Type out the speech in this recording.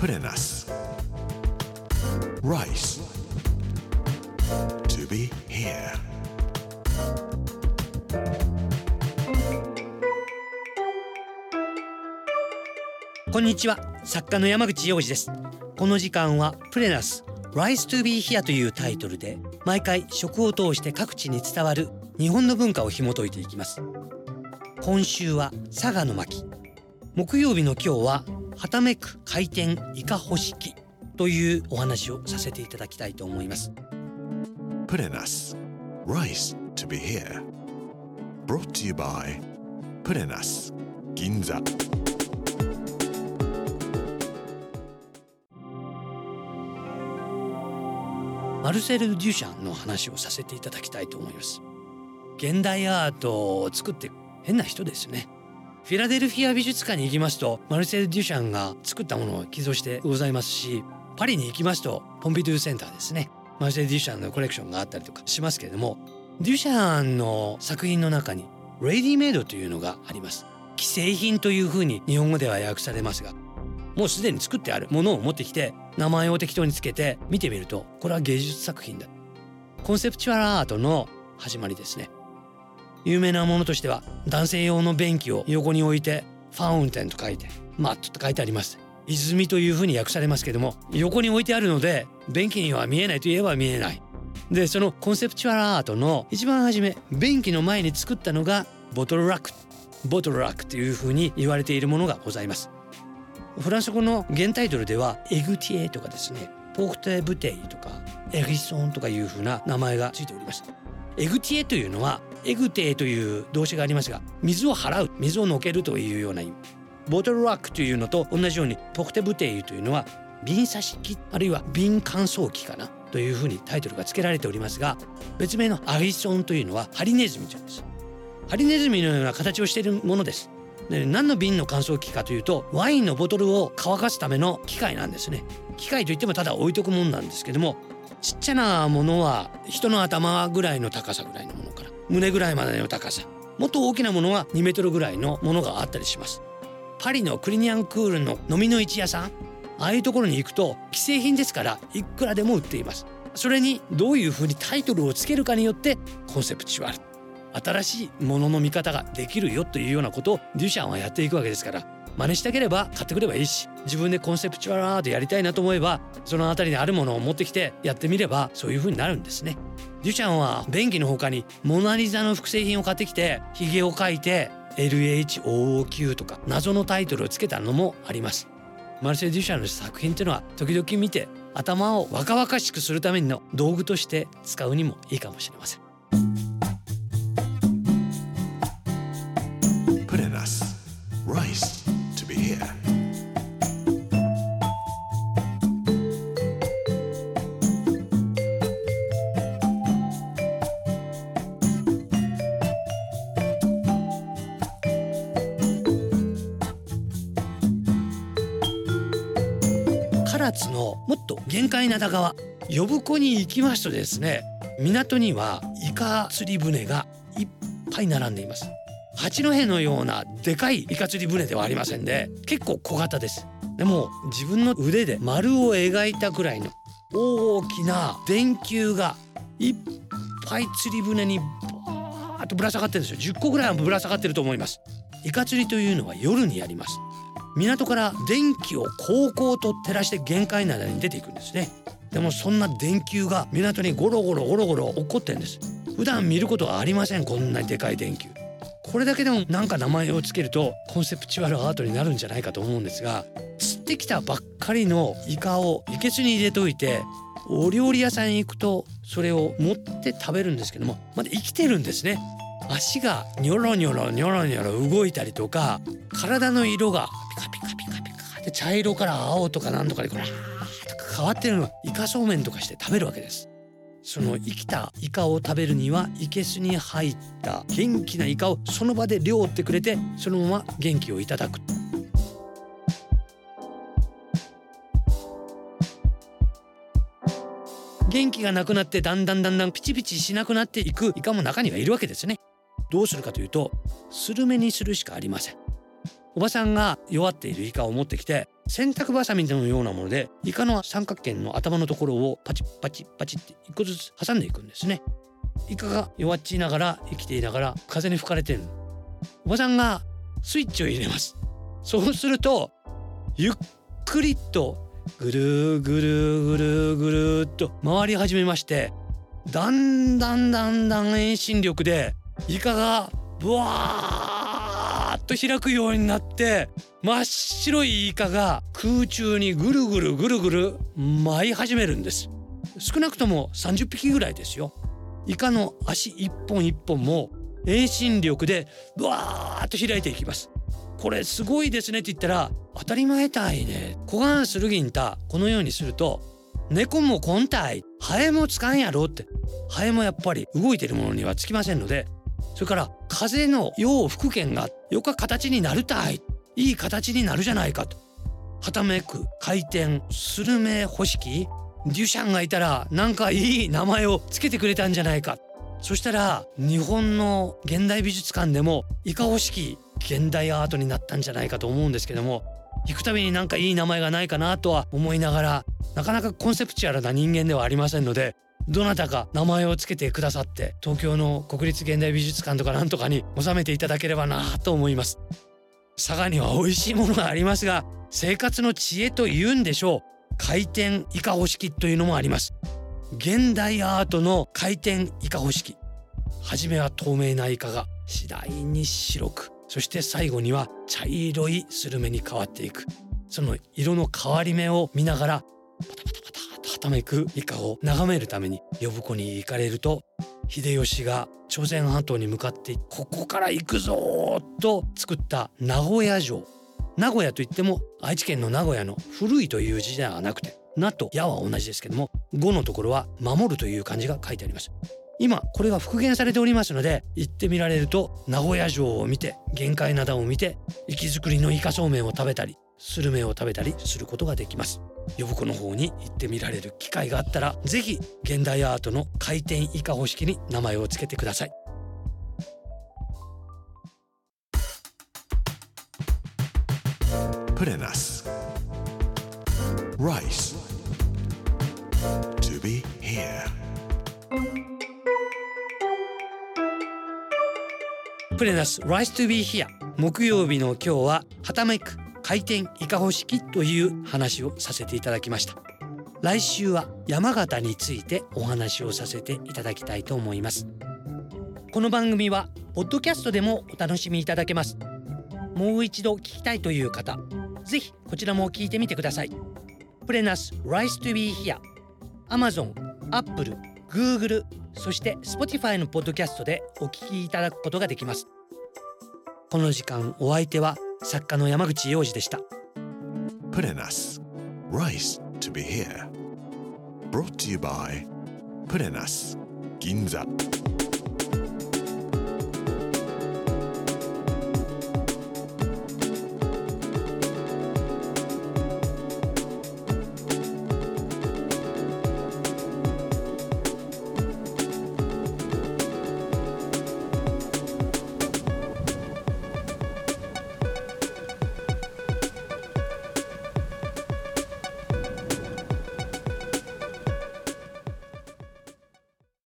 Put in us. Rice. To be here. こんにちは作家の山口洋二ですこの時間はプレナス Rise to be here というタイトルで毎回食を通して各地に伝わる日本の文化を紐解いていきます今週は佐賀の巻木曜日の今日ははためく回転イカ干し器というお話をさせていただきたいと思います. Rice to be here. Brought to you by us. Ginza. マルセル・デュシャンの話をさせていただきたいと思います現代アートを作って変な人ですねフィラデルフィア美術館に行きますとマルセル・デュシャンが作ったものを寄贈してございますしパリに行きますとポンピドゥセンターですね。マルセル・デュシャンのコレクションがあったりとかしますけれどもデュシャンの作品の中にレディメイドというのがあります。既製品というふうに日本語では訳されますがもうすでに作ってあるものを持ってきて名前を適当につけて見てみるとこれは芸術作品だ。コンセプチュアルアートの始まりですね。有名なものとしては男性用の便器を横に置いてファウンテンと書いてマットと書いてあります。泉というふうに訳されますけども横に置いてあるので便器には見えないといえば見えない。でそのコンセプチュアルアートの一番初め便器の前に作ったのがボトルラック。ボトルラックというふうに言われているものがございます。フランス語の原タイトルではエグティエとかですねポークテブテイとかエリソンとかいうふうな名前がついております。エグティエというのはエグテという動詞がありますが水を払う水をのけるというような意味。ボトルラックというのと同じようにポクテブテイというのは瓶差し器あるいは瓶乾燥機かな？というふうにタイトルが付けられておりますが別名のアリソンというのはハリネズミちゃんです。ハリネズミのような形をしているものです。で何の瓶の乾燥機かというとワインのボトルを乾かすための機械なんですね。機械といってもただ置いとくもんなんですけどもちっちゃなものは人の頭ぐらいの高さぐらいのものから胸ぐらいまでの高さもっと大きなものは2メートルぐらいのものがあったりします。パリのクリニアンクールの飲みの市屋さんああいうところに行くと既製品ですからいくらでも売っています。それにどういうふうにタイトルをつけるかによってコンセプチュアル新しいものの見方ができるよというようなことをデュシャンはやっていくわけですから真似したければ買ってくればいいし自分でコンセプチュアルアートやりたいなと思えばその辺りにあるものを持ってきてやってみればそういう風になるんですね。デュシャンは便器の他にモナリザの複製品を買ってきてヒゲを描いて LHOOQ とか謎のタイトルをつけたのもあります。マルセル・デュシャンの作品っていうのは時々見て頭を若々しくするための道具として使うにもいいかもしれません。唐津のもっと限界灘側呼子に行きますとですね港にはイカ釣り船がいっぱい並んでいます。八戸のようなでかいイカ釣り船ではありませんで結構小型です。でも自分の腕で丸を描いたくらいの大きな電球がいっぱい釣り船にバーッとぶら下がってるんですよ。10個ぐらいはぶら下がってると思います。イカ釣りというのは夜にやります。港から電気を高々と照らして限界灘に出ていくんですね。でもそんな電球が港にゴロゴロゴロゴロ落っこってんです。普段見ることはありませんこんなにでかい電球。これだけでもなんか名前をつけるとコンセプチュアルアートになるんじゃないかと思うんですが釣ってきたばっかりのイカをいけすに入れといてお料理屋さんに行くとそれを持って食べるんですけどもまだ生きてるんですね。足がニョロニョロニョロニョロ動いたりとか体の色がカピカピカピカって茶色から青とかなんとかでこれとか変わってるのがイカそうめんとかして食べるわけです。その生きたイカを食べるには生けすに入った元気なイカをその場で漁ってくれてそのまま元気をいただく。元気がなくなってだんだんだんだんピチピチしなくなっていくイカも中にはいるわけですね。どうするかというとスルメにするしかありません。おばさんが弱っているイカを持ってきて洗濯バサミのようなものでイカの三角形の頭のところをパチッパチッパチッって一個ずつ挟んでいくんですね。イカが弱っちいながら生きていながら風に吹かれてるおばさんがスイッチを入れます。そうするとゆっくりとぐるぐるぐるぐるっと回り始めましてだんだんだんだん遠心力でイカがブワーッと開くようになって真っ白いイカが空中にぐるぐるぐるぐる舞い始めるんです。少なくとも30匹ぐらいですよ。イカの足一本一本も遠心力でブワーッと開いていきます。これすごいですねって言ったら当たり前たいね。小眼するぎんたこのようにすると猫も根体ハエもつかんやろって。ハエもやっぱり動いてるものにはつきませんのでそれから風の陽吹く剣がよか形になるたいいい形になるじゃないかと。はためく回転スルメ干し器デュシャンがいたらなんかいい名前をつけてくれたんじゃないかそしたら日本の現代美術館でもイカ干し器現代アートになったんじゃないかと思うんですけども行くたびになんかいい名前がないかなとは思いながらなかなかコンセプチュアルな人間ではありませんのでどなたか名前を付けてくださって東京の国立現代美術館とかなんとかに収めていただければなと思います。佐賀には美味しいものがありますが生活の知恵というんでしょう。回転イカ干し器というのもあります。現代アートの回転イカ干し器初めは透明なイカが次第に白く。そして最後には茶色いスルメに変わっていく。その色の変わり目を見ながらパタパタためくイカを眺めるために呼子に行かれると秀吉が朝鮮半島に向かってここから行くぞと作った名古屋城。名古屋といっても愛知県の名古屋の古いという字ではなくて「名」と「矢」は同じですけども「語のところは「守る」という漢字が書いてあります。今これが復元されておりますので行ってみられると名古屋城を見て玄界灘を見て息づくりのイカそうめんを食べたりスルメを食べたりすることができます呼子の方に行ってみられる機会があったらぜひ現代アートの回転イカ方式に名前を付けてください Purenas. Rice. To be here. プレナス Rise to be here 木曜日の今日ははためく回転イカ方式という話をさせていただきました。来週は山形についてお話をさせていただきたいと思います。この番組はポッドキャストでもお楽しみいただけます。もう一度聞きたいという方ぜひこちらも聞いてみてください。プレナス Rise to be here Amazon、Apple、Google そして Spotify のポッドキャストでお聞きいただくことができます。この時間お相手は作家の山口洋二でした。Purenas. Rice to be here. Brought to you by Purenas. Ginza.